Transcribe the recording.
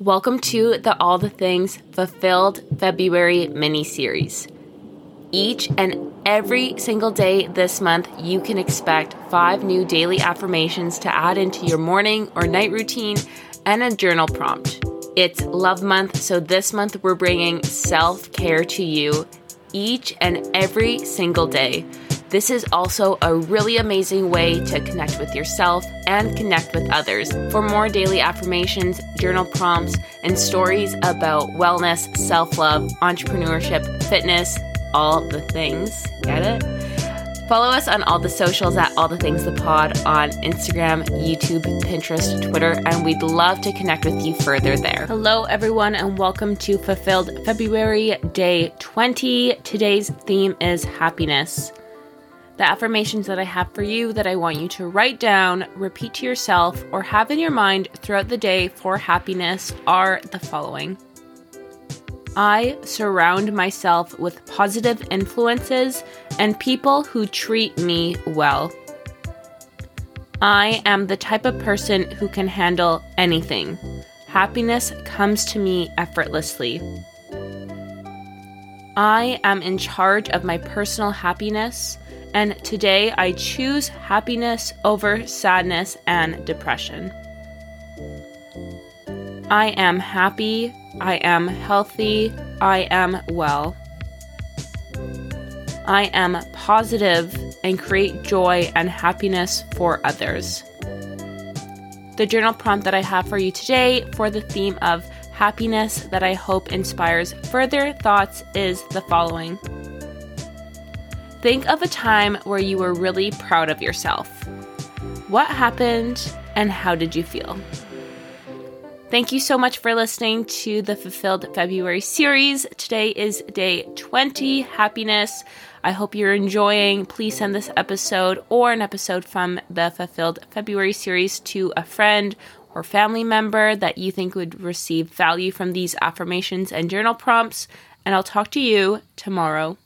Welcome to the All the Things Fulfilled February mini series. Each and every single day this month, you can expect five new daily affirmations to add into your morning or night routine and a journal prompt. It's Love Month, so this month we're bringing self care to you each and every single day. This is also a really amazing way to connect with yourself and connect with others. For more daily affirmations, journal prompts, and stories about wellness, self love, entrepreneurship, fitness, all the things. Get it? Follow us on all the socials at All the Things the Pod on Instagram, YouTube, Pinterest, Twitter, and we'd love to connect with you further there. Hello, everyone, and welcome to Fulfilled February Day 20. Today's theme is happiness. The affirmations that I have for you that I want you to write down, repeat to yourself, or have in your mind throughout the day for happiness are the following I surround myself with positive influences and people who treat me well. I am the type of person who can handle anything. Happiness comes to me effortlessly. I am in charge of my personal happiness and today I choose happiness over sadness and depression. I am happy, I am healthy, I am well. I am positive and create joy and happiness for others. The journal prompt that I have for you today for the theme of happiness that I hope inspires further thoughts is the following. Think of a time where you were really proud of yourself. What happened and how did you feel? Thank you so much for listening to the Fulfilled February series. Today is day 20, happiness. I hope you're enjoying. Please send this episode or an episode from the Fulfilled February series to a friend or family member that you think would receive value from these affirmations and journal prompts. And I'll talk to you tomorrow.